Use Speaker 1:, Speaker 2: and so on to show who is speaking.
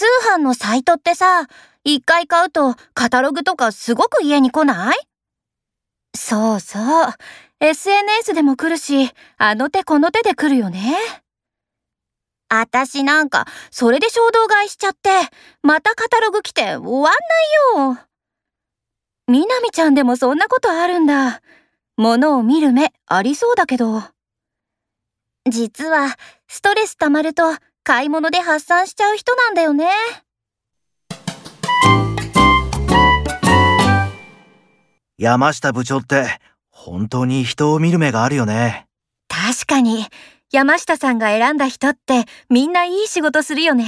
Speaker 1: 通販のサイトってさ、一回買うとカタログとかすごく家に来ない？そうそう。SNS でも来るし、あの手この手で来るよね。あたしなんか、それで衝動買いしちゃって、またカタログ来て終わんないよ。みなみちゃんでもそんなことあるんだ。物を見る目ありそうだけど。実は、ストレス溜まると買い物で発散しちゃう人なんだよね。
Speaker 2: 山下部長って本当に人を見る目があるよね。
Speaker 1: 確かに、山下さんが選んだ人ってみんないい仕事するよね。